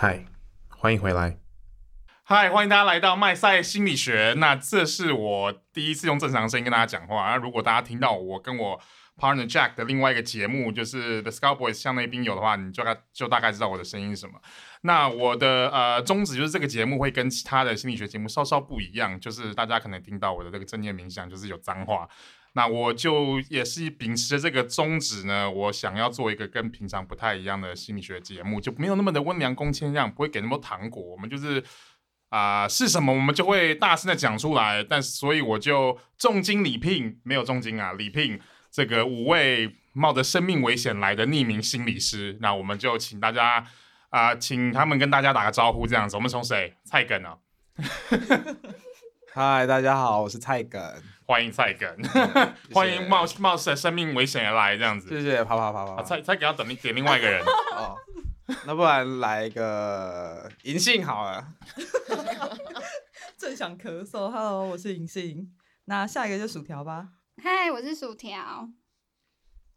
嗨，欢迎回来。嗨，欢迎大家来到麦赛心理学。那这是我第一次用正常声音跟大家讲话。那如果大家听到我跟我 partner Jack 的另外一个节目，就是 The Scout Boys 巷内冰友的话，你就大就大概知道我的声音是什么。那我的呃宗旨就是这个节目会跟其他的心理学节目稍稍不一样，就是大家可能听到我的这个正念冥想就是有脏话。那我就也是秉持着这个宗旨呢，我想要做一个跟平常不太一样的心理学节目，就没有那么的温良恭谦让，不会给那么多糖果。我们就是啊、是什么我们就会大声的讲出来。但是所以我就重金礼聘，没有重金啊，礼聘这个五位冒着生命危险来的匿名心理师。那我们就请大家啊、请他们跟大家打个招呼，这样子。我们从谁？菜梗啊。嗨，大家好，我是菜梗。欢迎菜根，欢迎冒冒着生命危险而来这样子。谢谢，啪啪啪啪。菜菜梗要等你点另外一个人 哦，那不然来一个银杏好了。正想咳嗽，Hello，我是银杏。那下一个就薯条吧。嗨，我是薯条。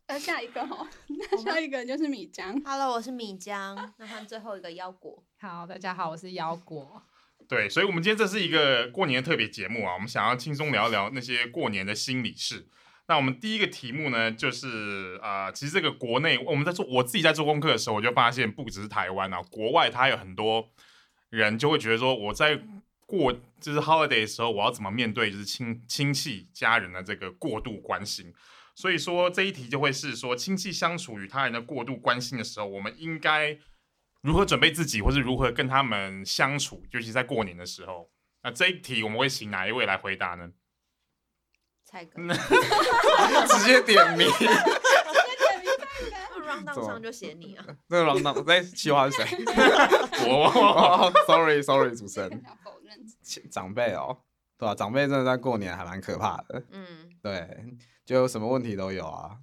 那，下一个哦，那下一个就是米浆。Hello，我是米浆。那换最后一个腰果。好，大家好，我是腰果。对，所以，我们今天这是一个过年的特别节目啊，我们想要轻松聊一聊那些过年的心理事。那我们第一个题目呢，就是啊、其实这个国内我们在做，我自己在做功课的时候，我就发现不只是台湾啊，国外它有很多人就会觉得说，我在过就是 holiday 的时候，我要怎么面对就是亲亲戚家人的这个过度关心。所以说这一题就会是说，亲戚相处与他人的过度关心的时候，我们应该。如何准备自己，或是如何跟他们相处，尤其在过年的时候。那这一题我们会请哪一位来回答呢？蔡哥，直接点名。直接点名蔡哥。round 上就写你啊。那个 round 在企划是谁？我。Sorry，Sorry，主持人。长辈哦，对吧？长辈真的在过年还蛮可怕的。嗯。对，就什么问题都有啊。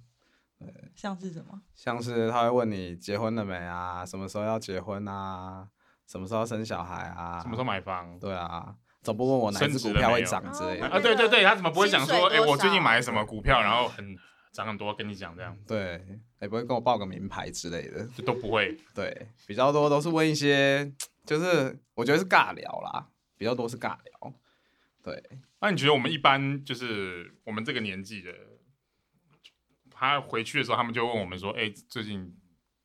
对，像是什么？像是他会问你结婚了没啊？什么时候要结婚啊？什么时候要生小孩啊？什么时候买房？对啊，总不问我哪只股票会涨之类的啊？对对对，他怎么不会讲说，哎、欸，我最近买了什么股票，然后很涨很多，跟你讲这样？对，也不会跟我报个名牌之类的，就都不会。对，比较多都是问一些，就是我觉得是尬聊啦，比较多是尬聊。对，那你觉得我们一般就是我们这个年纪的？他回去的时候，他们就问我们说：“哎、欸，最近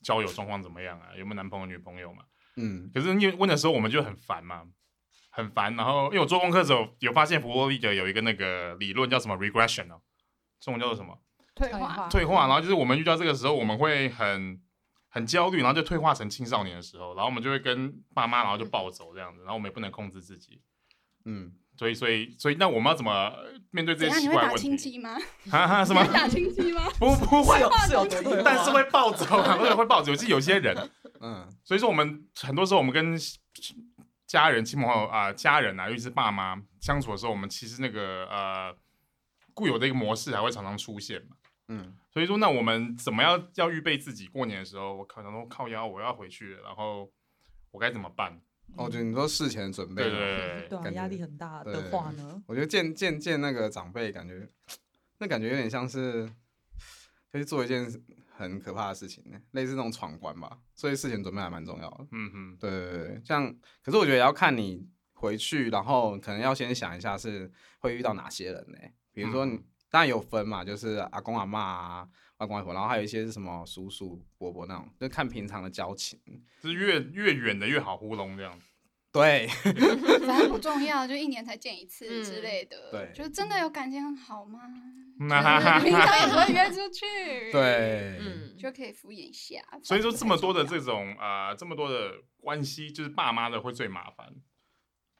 交友状况怎么样啊？有没有男朋友、女朋友嘛？”嗯，可是你问的时候，我们就很烦嘛，很烦。然后因为我做功课的时候有发现，弗洛伊德有一个那个理论叫什么 regression 哦，中文叫做什么？退化。退化。然后就是我们遇到这个时候，我们会很很焦虑，然后就退化成青少年的时候，然后我们就会跟爸妈，然后就暴走这样子，然后我们也不能控制自己。嗯。所以，所以，所以，那我们要怎么面对这些奇怪问题？你会打亲戚吗？哈 哈，什么？打亲戚吗？不，不会，是有，但是会暴走，会会暴走。就是有些人，嗯，所以说我们很多时候，我们跟家人、亲朋好友啊、呃，家人啊，尤其是爸妈相处的时候，我们其实那个呃固有的一个模式还会常常出现嘛。嗯，所以说，那我们怎么样要预备自己过年的时候，我可能都靠腰，我要回去了，然后我该怎么办？哦，就你说事前准备，对对对，压力很大的话呢？我觉得见见见那个长辈，感觉那感觉有点像是，就是做一件很可怕的事情呢，类似那种闯关吧。所以事前准备还蛮重要的。嗯哼，对对对，像可是我觉得也要看你回去，然后可能要先想一下是会遇到哪些人呢？比如说，当然有分嘛，就是阿公阿妈啊。外公外婆，然后还有一些是什么叔叔伯伯那种，就看平常的交情，就是越越远的越好糊弄这样。对，反正不重要，就一年才见一次之类的。对，就真的有感情很好吗？那平常也不会约出去。对，嗯，就可以敷衍一下。所以说这么多的这种啊、呃，这么多的关系，就是爸妈的会最麻烦。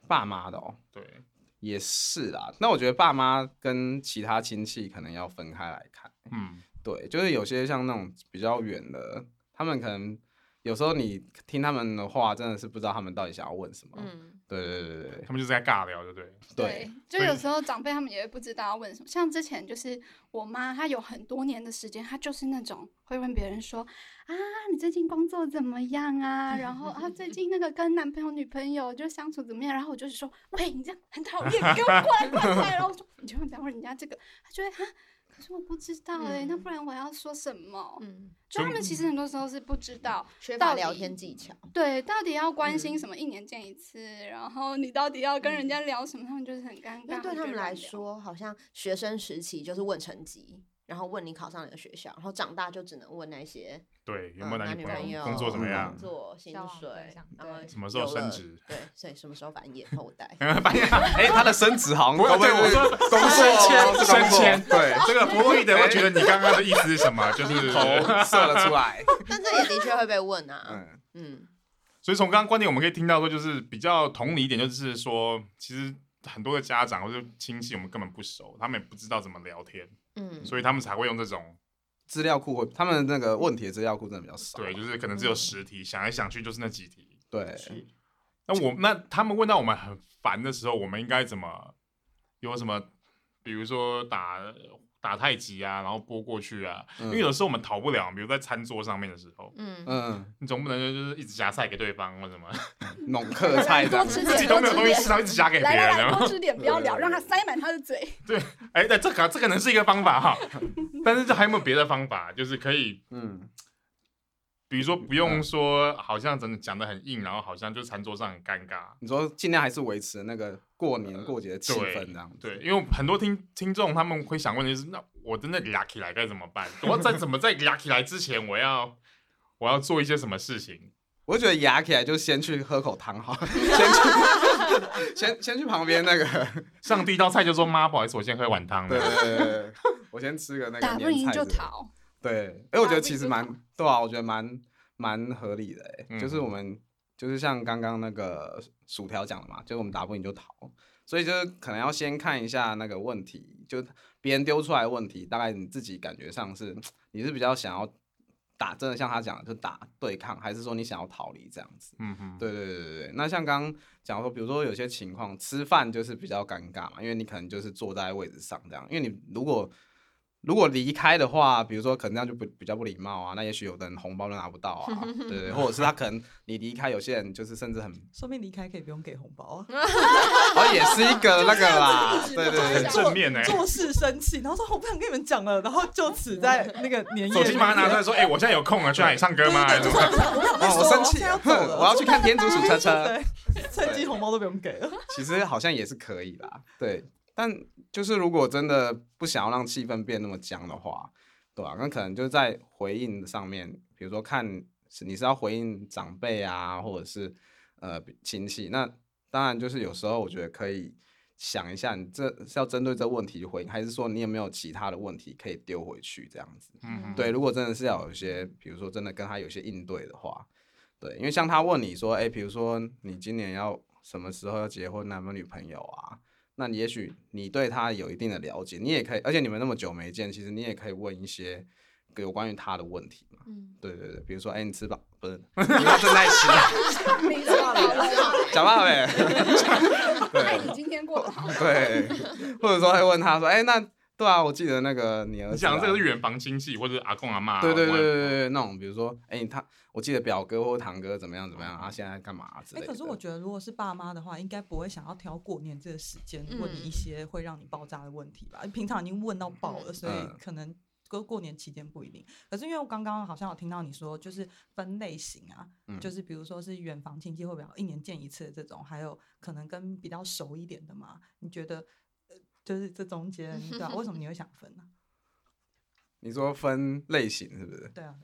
爸妈的哦，对，也是啦。那我觉得爸妈跟其他亲戚可能要分开来看。嗯。对，就是有些像那种比较远的，他们可能有时候你听他们的话，真的是不知道他们到底想要问什么。嗯，对对对对，他们就是在尬聊，对不对？对，就有时候长辈他们也会不知道要问什么。像之前就是我妈，她有很多年的时间，她就是那种会问别人说啊，你最近工作怎么样啊？然后啊，最近那个跟男朋友、女朋友就相处怎么样？然后我就是说，喂，你这样很讨厌，给我过来过来过来。然后我说，你千万不要问人家这个。她觉得啊。可是我不知道哎、欸，嗯、那不然我要说什么？嗯，就他们其实很多时候是不知道，缺乏聊天技巧。对，到底要关心什么？一年见一次，嗯、然后你到底要跟人家聊什么？他们就是很尴尬。那对他们来说，好像学生时期就是问成绩。然后问你考上哪个学校，然后长大就只能问那些对有没有男女朋友、工作怎么样、工作薪水，然后什么时候升职，对，所以什么时候繁衍后代。哎，他的升职好像不对，我说工作升升迁，对，这个弗洛伊德会觉得你刚刚的意思是什么？就是头射了出来。但这也的确会被问啊，嗯嗯。所以从刚刚观点我们可以听到说，就是比较同理一点，就是说，其实很多的家长或者亲戚我们根本不熟，他们也不知道怎么聊天。嗯，所以他们才会用这种资料库，会他们那个问题的资料库真的比较少。对，就是可能只有十题，嗯、想来想去就是那几题。对，那我那他们问到我们很烦的时候，我们应该怎么？有什么？比如说打。打太极啊，然后拨过去啊，因为有时候我们逃不了，比如在餐桌上面的时候，嗯。嗯，你总不能就是一直夹菜给对方或什么，弄客菜的，自己都没有东西吃，然后一直夹给别人，多吃点 不要聊，让他塞满他的嘴。对，哎，那这可这可能是一个方法哈，但是这还有没有别的方法，就是可以，嗯。比如说不用说，好像真的讲的很硬，然后好像就餐桌上很尴尬。你说尽量还是维持那个过年过节的气氛这样子。对，因为很多听听众他们会想问的是，那我真的压起来该怎么办？我在怎么在压起来之前，我要我要做一些什么事情？我觉得牙起来就先去喝口汤好，先去 先先去旁边那个上第一道菜就说妈，不好意思，我先喝碗汤。对对对，我先吃个那个打不赢就逃。对，哎，我觉得其实蛮对啊，我觉得蛮蛮合理的，哎、嗯，就是我们就是像刚刚那个薯条讲的嘛，就是我们打不赢就逃，所以就是可能要先看一下那个问题，就别人丢出来的问题，大概你自己感觉上是你是比较想要打，真的像他讲的就打对抗，还是说你想要逃离这样子？嗯哼，对对对对对。那像刚刚讲说，比如说有些情况吃饭就是比较尴尬嘛，因为你可能就是坐在位置上这样，因为你如果如果离开的话，比如说可能这样就不比较不礼貌啊，那也许有的人红包都拿不到啊，对对，或者是他可能你离开，有些人就是甚至很，说明离开可以不用给红包啊，哦也是一个那个啦，对对对，正面呢，做事生气，然后说我不想跟你们讲了，然后就此在那个年夜，手机马上拿出来说，哎，我现在有空了，去哪里唱歌吗？我生气，我要去看天竺鼠车车，对，趁机红包都不用给了，其实好像也是可以啦，对。但就是如果真的不想要让气氛变那么僵的话，对吧、啊？那可能就在回应上面，比如说看是你是要回应长辈啊，或者是呃亲戚，那当然就是有时候我觉得可以想一下，你这是要针对这问题回应，还是说你有没有其他的问题可以丢回去这样子？嗯哼，对。如果真的是要有一些，比如说真的跟他有些应对的话，对，因为像他问你说，哎、欸，比如说你今年要什么时候要结婚，男朋友女朋友啊？那你也许你对他有一定的了解，你也可以，而且你们那么久没见，其实你也可以问一些有关于他的问题嘛。嗯，对对对，比如说，哎、欸，你吃饱不是？你要正在吃啊？讲话呗，讲话呗。对，你今天过得好。对，或者说会问他说，哎、欸，那。对啊，我记得那个你儿子、啊，你讲这个是远房亲戚或者阿公阿妈，对对对对对，那种比如说，哎，他我记得表哥或堂哥怎么样怎么样，啊、现在干嘛之类的。可是我觉得如果是爸妈的话，应该不会想要挑过年这个时间问你一些会让你爆炸的问题吧？嗯、平常已经问到爆了，所以可能过过年期间不一定。可是因为我刚刚好像有听到你说，就是分类型啊，嗯、就是比如说是远房亲戚会比较一年见一次的这种，还有可能跟比较熟一点的嘛？你觉得？就是这中间，对啊，为什么你会想分呢？你说分类型是不是？对啊，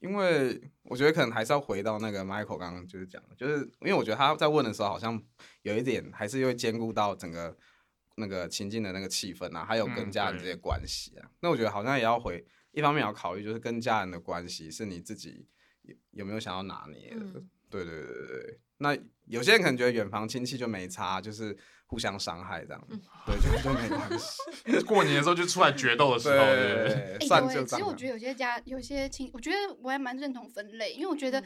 因为我觉得可能还是要回到那个 Michael 刚刚就是讲的，就是因为我觉得他在问的时候，好像有一点还是会兼顾到整个那个情境的那个气氛啊，还有跟家人这些关系啊。嗯、那我觉得好像也要回，一方面要考虑，就是跟家人的关系是你自己有有没有想要拿捏的。嗯、对对对对对。那有些人可能觉得远房亲戚就没差，就是。互相伤害这样，嗯、对，就就没关系。过年的时候就出来决斗的时候，对，算就其实我觉得有些家有些亲，我觉得我还蛮认同分类，因为我觉得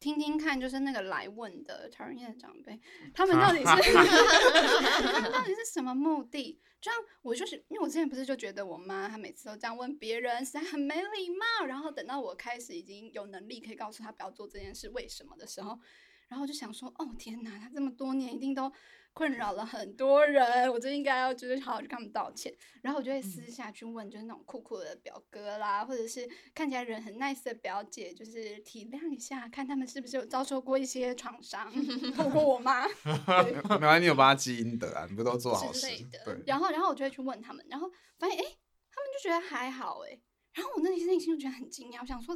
听听看，就是那个来问的讨人厌的长辈，他们到底是 他们到底是什么目的？这样我就是因为我之前不是就觉得我妈她每次都这样问别人，实在很没礼貌。然后等到我开始已经有能力可以告诉她不要做这件事，为什么的时候。然后我就想说，哦天哪，他这么多年一定都困扰了很多人，我就应该要就是好好去跟他们道歉。然后我就会私下去问，就是那种酷酷的表哥啦，或者是看起来人很 nice 的表姐，就是体谅一下，看他们是不是有遭受过一些创伤，透过我妈。对，没关系，你有帮他积阴德啊，你不都做好事？的对。然后，然后我就会去问他们，然后发现哎，他们就觉得还好哎。然后我内心内心就觉得很惊讶，我想说，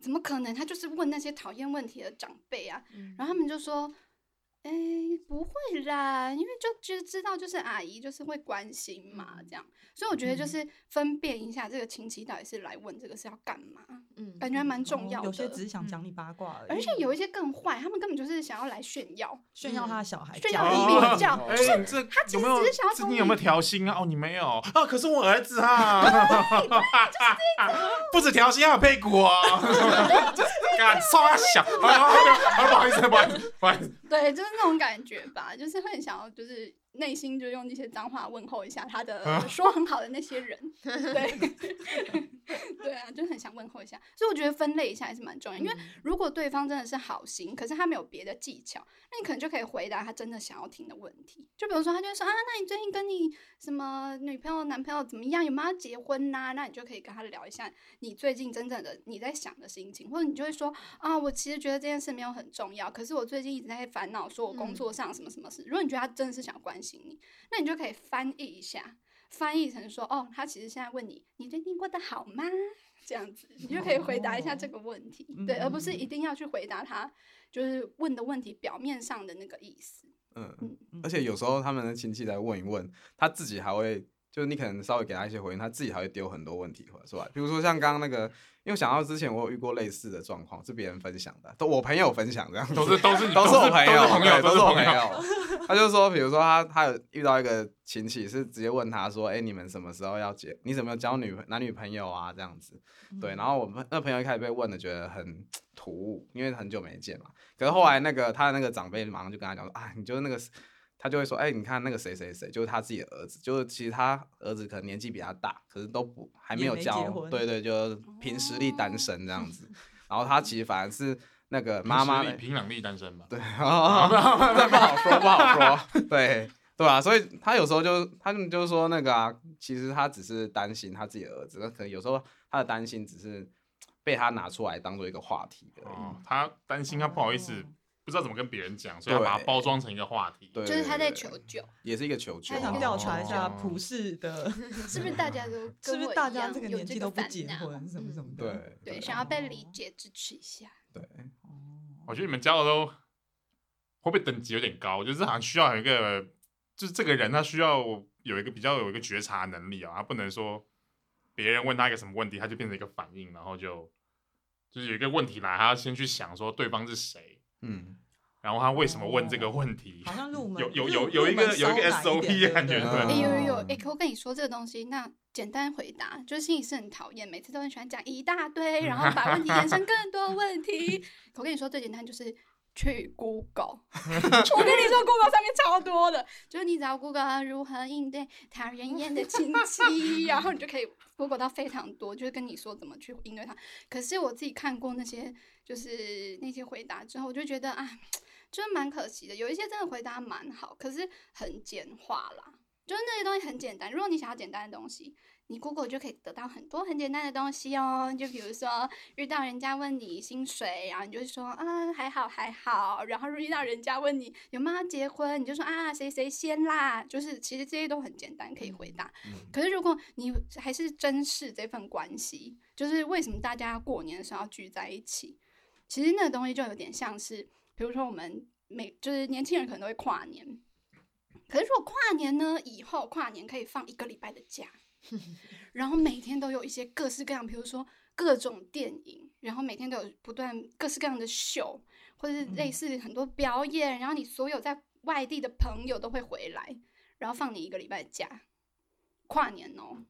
怎么可能？他就是问那些讨厌问题的长辈啊。嗯、然后他们就说。哎，不会啦，因为就知知道就是阿姨就是会关心嘛，这样，所以我觉得就是分辨一下这个亲戚到底是来问这个是要干嘛，嗯，感觉还蛮重要的。有些只是想讲你八卦而已，而且有一些更坏，他们根本就是想要来炫耀，炫耀他的小孩，炫耀比较，就是这他其实只是想要从你有没有调心啊？哦，你没有啊？可是我儿子啊 不止调心还有配骨 啊，敢刷小，不好意思，不好意思，不好意思，对，就是。那种感觉吧，就是会想要，就是。内心就用那些脏话问候一下他的说很好的那些人，对 对啊，就很想问候一下。所以我觉得分类一下还是蛮重要，因为如果对方真的是好心，可是他没有别的技巧，那你可能就可以回答他真的想要听的问题。就比如说，他就会说啊，那你最近跟你什么女朋友、男朋友怎么样？有没有要结婚呐？那你就可以跟他聊一下你最近真正的你在想的心情，或者你就会说啊，我其实觉得这件事没有很重要，可是我最近一直在烦恼，说我工作上什么什么事。如果你觉得他真的是想关心。你，那你就可以翻译一下，翻译成说，哦，他其实现在问你，你最近过得好吗？这样子，你就可以回答一下这个问题，哦、对，而不是一定要去回答他就是问的问题表面上的那个意思。嗯，嗯，而且有时候他们的亲戚来问一问，他自己还会，就是你可能稍微给他一些回应，他自己还会丢很多问题出来，比如说像刚刚那个。因为想到之前我有遇过类似的状况，是别人分享的，都我朋友分享这样，都是都是 都是我朋友，朋友都是我朋友。他就说，比如说他他有遇到一个亲戚，是直接问他说，哎、欸，你们什么时候要结？你怎么有交女男女朋友啊？这样子，对。然后我们那朋友一开始被问的觉得很突兀，因为很久没见嘛。可是后来那个他的那个长辈马上就跟他讲说，啊，你就是那个。他就会说：“哎、欸，你看那个谁谁谁，就是他自己的儿子，就是其实他儿子可能年纪比他大，可是都不还没有交，对对，就凭实力单身这样子。哦、然后他其实反而是那个妈妈的凭两力单身吧？对，这不好说，不好说，对对啊。所以他有时候就他们就是说那个啊，其实他只是担心他自己的儿子，那可能有时候他的担心只是被他拿出来当做一个话题而已。哦，他担心他不好意思。哦”不知道怎么跟别人讲，所以要把它包装成一个话题。对，就是他在求救，也是一个求救。他想调查一下普世的，是不是大家都 是不是大家这个年纪都不结婚，什么什么的？对对，想要被理解、支持一下。对，我觉得你们教的都会不会等级有点高？就是好像需要有一个，就是这个人他需要有一个比较有一个觉察能力啊，他不能说别人问他一个什么问题，他就变成一个反应，然后就就是有一个问题来，他要先去想说对方是谁。嗯，然后他为什么问这个问题？好像入门有有有有一个有一个 SOP 的感觉，对。有有有，哎，可我跟你说这个东西，那简单回答，就是心理是很讨厌，每次都很喜欢讲一大堆，然后把问题延伸更多问题。我跟你说最简单就是去 Google，我跟你说 Google 上面超多的，就是你只要 Google 如何应对讨人厌的亲戚，然后你就可以 Google 到非常多，就是跟你说怎么去应对它。可是我自己看过那些。就是那些回答之后，我就觉得啊，就是蛮可惜的。有一些真的回答蛮好，可是很简化啦。就是那些东西很简单，如果你想要简单的东西，你 Google 就可以得到很多很简单的东西哦。就比如说遇到人家问你薪水，然后你就说啊还好还好。然后遇到人家问你有没有结婚，你就说啊谁谁先啦。就是其实这些都很简单可以回答。可是如果你还是珍视这份关系，就是为什么大家过年的时候要聚在一起？其实那个东西就有点像是，比如说我们每就是年轻人可能都会跨年，可是如果跨年呢，以后跨年可以放一个礼拜的假，然后每天都有一些各式各样，比如说各种电影，然后每天都有不断各式各样的秀，或者是类似很多表演，然后你所有在外地的朋友都会回来，然后放你一个礼拜假，跨年哦，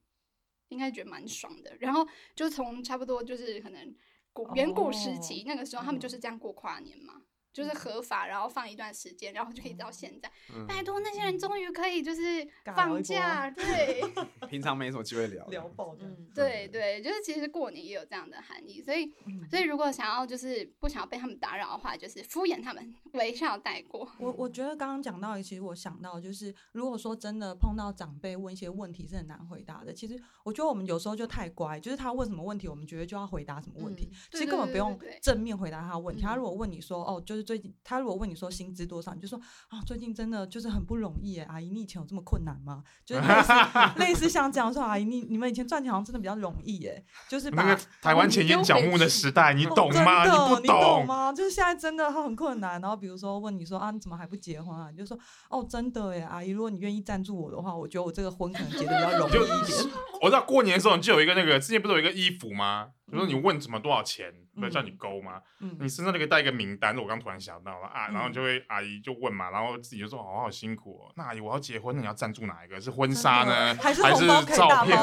应该觉得蛮爽的。然后就从差不多就是可能。古远古时期，那个时候他们就是这样过跨年嘛，就是合法，然后放一段时间，然后就可以到现在。嗯、拜托那些人终于可以就是放假，对。平常没什么机会聊聊爆的。对对，就是其实过年也有这样的含义，所以所以如果想要就是不想要被他们打扰的话，就是敷衍他们，微笑带过。我我觉得刚刚讲到，其实我想到就是，如果说真的碰到长辈问一些问题是很难回答的，其实我觉得我们有时候就太乖，就是他问什么问题，我们觉得就要回答什么问题，嗯、其实根本不用正面回答他的问题。他如果问你说哦，就是最近他如果问你说薪资多少，你就说啊，最近真的就是很不容易哎，阿姨，你以前有这么困难吗？就是类似 类似像这样说，阿姨，你你们以前赚钱好像真的比较容易哎，就是把那个台湾钱淹脚目的时代，你懂吗？你不懂吗？就是现在真的很困难。然后比如说问你说啊，你怎么还不结婚啊？你就说哦，真的哎，阿姨，如果你愿意赞助我的话，我觉得我这个婚可能结的比较容易一点。我知道过年的时候你就有一个那个，之前不是有一个衣服吗？比如说你问什么多少钱，不是叫你勾吗？嗯、你身上就可以带一个名单。我刚突然想到了啊，然后就会阿姨就问嘛，然后自己就说哦，好辛苦哦。那阿姨我要结婚，那你要赞助哪一个？是婚纱呢，还是照片？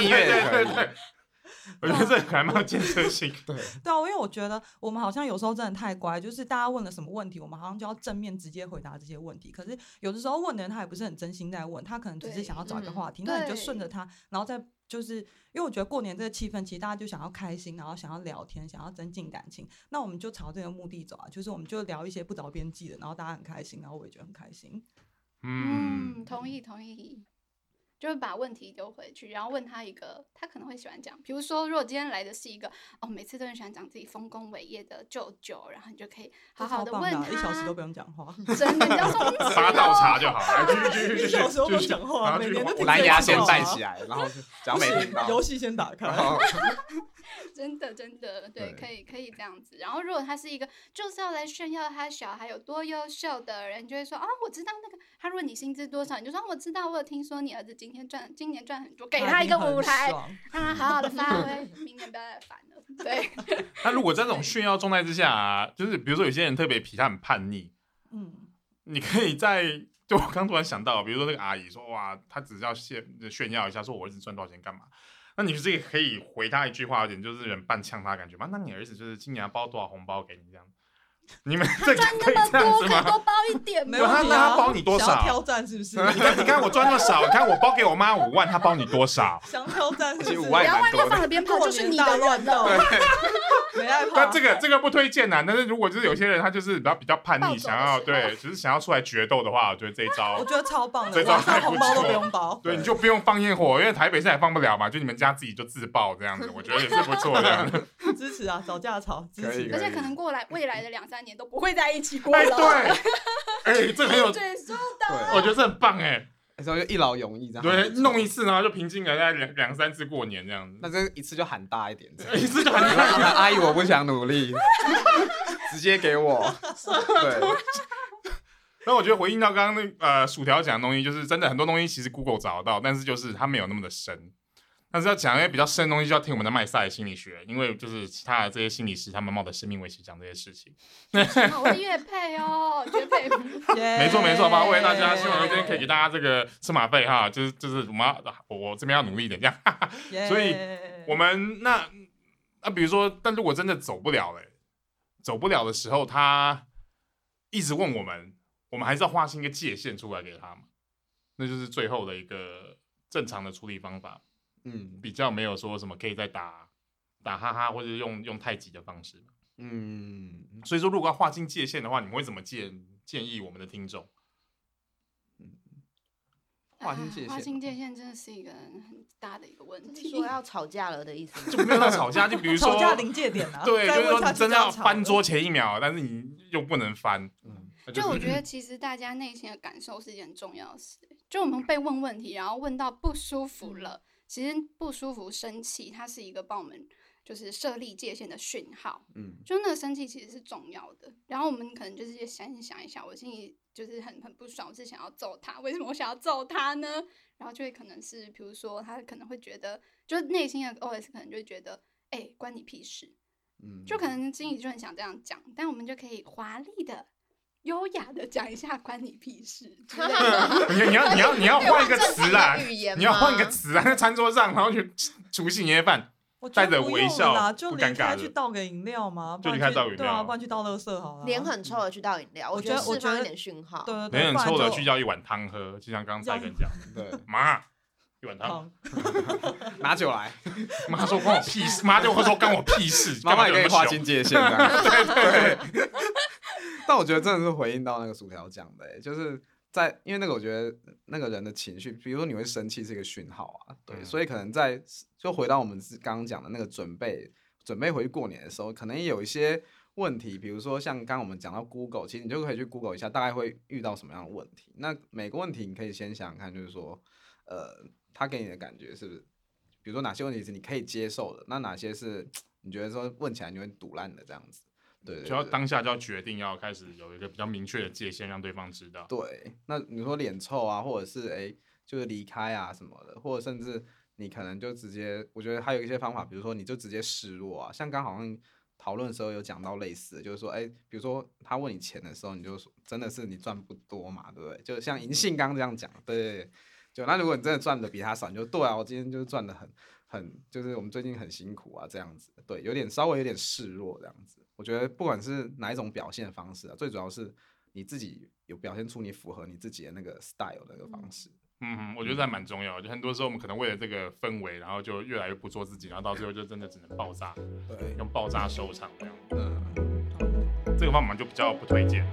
蜜月对对对。我觉得这还蛮有建设性。对对啊，因为我觉得我们好像有时候真的太乖，就是大家问了什么问题，我们好像就要正面直接回答这些问题。可是有的时候问的人他也不是很真心在问，他可能只是想要找一个话题，那你就顺着他，然后再。就是因为我觉得过年这个气氛，其实大家就想要开心，然后想要聊天，想要增进感情。那我们就朝这个目的走啊，就是我们就聊一些不着边际的，然后大家很开心，然后我也觉得很开心。嗯，同意同意。就是把问题丢回去，然后问他一个他可能会喜欢讲，比如说，如果今天来的是一个哦，每次都很喜欢讲自己丰功伟业的舅舅，然后你就可以好好的问他，一小时都不用讲话，真的，你要说八道茶就好了，一小时都不用讲话，每年都蓝牙先带起来，然后 讲每天游戏先打开。真的，真的，对，可以，可以这样子。然后，如果他是一个就是要来炫耀他小孩有多优秀的人，就会说啊，我知道那个。他如果你薪资多少，你就说我知道，我有听说你儿子今天赚，今年赚很多，给他一个舞台，让他好好的发 挥，明年不要再烦了。对。那如果在这种炫耀状态之下啊，就是比如说有些人特别皮，他很叛逆，嗯，你可以在就我刚突然想到，比如说那个阿姨说哇，她只是要炫炫耀一下，说我儿子赚多少钱干嘛？那你是可以回他一句话，有点就是人半呛他感觉吗？那你儿子就是今年要包多少红包给你这样？你们这个可以这样子吗？可以多包一点没有？他那他包你多少？想挑战是不是？你看，你看我赚那么少，你看我包给我妈五万，他包你多少？想挑战是不是？五万两万又放在鞭炮，就是你的乱的。没爱怕。那这个这个不推荐呐。但是如果就是有些人他就是比较比较叛逆，想要对，只是想要出来决斗的话，我觉得这一招我觉得超棒的。这招太红包都不用包，对，你就不用放烟火，因为台北现在也放不了嘛，就你们家自己就自爆这样子，我觉得也是不错的。支持啊，找架吵，支持。而且可能过来未来的两三年都不会在一起过了。对，哎，这很有，对，我觉得这很棒哎。然后就一劳永逸这样，对，弄一次然后就平均来在两两三次过年这样子。那这一次就喊大一点，一次就喊大一点。阿姨，我不想努力，直接给我。对。那我觉得回应到刚刚那呃薯条讲的东西，就是真的很多东西其实 Google 找得到，但是就是它没有那么的深。但是要讲一些比较深的东西，就要听我们的麦赛心理学，因为就是其他的这些心理师，他们冒着生命危险讲这些事情。好会业配哦，业配，没错没错，吧？为大家希望有一天可以给大家这个车马费哈，就是就是我们要我我这边要努力一点这样。所以我们那那比如说，但如果真的走不了了，走不了的时候，他一直问我们，我们还是要划清一个界限出来给他嘛，那就是最后的一个正常的处理方法。嗯，比较没有说什么可以再打打哈哈，或者用用太极的方式。嗯，所以说如果要划清界限的话，你们会怎么建建议我们的听众？嗯，划清界限，划清界限真的是一个很大的一个问题。说要吵架了的意思？就没有要吵架，就比如说 吵架临界点啊。对，就是说你真的要翻桌前一秒，但是你又不能翻。嗯，就我觉得其实大家内心的感受是一件重要的事。就我们被问问题，然后问到不舒服了。其实不舒服、生气，它是一个帮我们就是设立界限的讯号。嗯，就那个生气其实是重要的。然后我们可能就是想想一想，我心里就是很很不爽，我是想要揍他。为什么我想要揍他呢？然后就会可能是，比如说他可能会觉得，就是内心的 OS 可能就会觉得，哎、欸，关你屁事。嗯，就可能心里就很想这样讲，但我们就可以华丽的。优雅的讲一下，关你屁事！你你要你要 你要换一个词啦，你要换一个词啊，在餐桌上，然后去除夕年夜饭，带着微笑啦，就离开去倒个饮料嘛，就离开倒饮料，对啊，不然去倒垃圾好了。脸很臭的去倒饮料，我觉得释放一点讯号。对，脸很臭的去要一碗汤喝，就像刚才跟你讲，对，妈，一碗汤，拿酒来。妈说关我屁事，妈就会说关我屁事，妈妈也可以划清界限的。对对。但我觉得真的是回应到那个薯条讲的、欸，就是。在，因为那个，我觉得那个人的情绪，比如说你会生气是一个讯号啊，对，嗯、所以可能在就回到我们刚刚讲的那个准备，准备回去过年的时候，可能也有一些问题，比如说像刚刚我们讲到 Google，其实你就可以去 Google 一下，大概会遇到什么样的问题。那每个问题你可以先想想看，就是说，呃，他给你的感觉是不是，比如说哪些问题是你可以接受的，那哪些是 你觉得说问起来你会堵烂的这样子。对，就要当下就要决定要开始有一个比较明确的界限，让对方知道。对，那你说脸臭啊，或者是哎，就是离开啊什么的，或者甚至你可能就直接，我觉得还有一些方法，比如说你就直接示弱啊。像刚好像讨论的时候有讲到类似的，就是说，哎，比如说他问你钱的时候，你就说真的是你赚不多嘛，对不对？就像银杏刚这样讲，对对对。就那如果你真的赚的比他少，你就对啊，我今天就是赚的很很，就是我们最近很辛苦啊，这样子，对，有点稍微有点示弱这样子。我觉得不管是哪一种表现方式啊，最主要是你自己有表现出你符合你自己的那个 style 的那个方式。嗯，我觉得还蛮重要的。就很多时候我们可能为了这个氛围，然后就越来越不做自己，然后到最后就真的只能爆炸，对，用爆炸收场这样。嗯，这个方法就比较不推荐。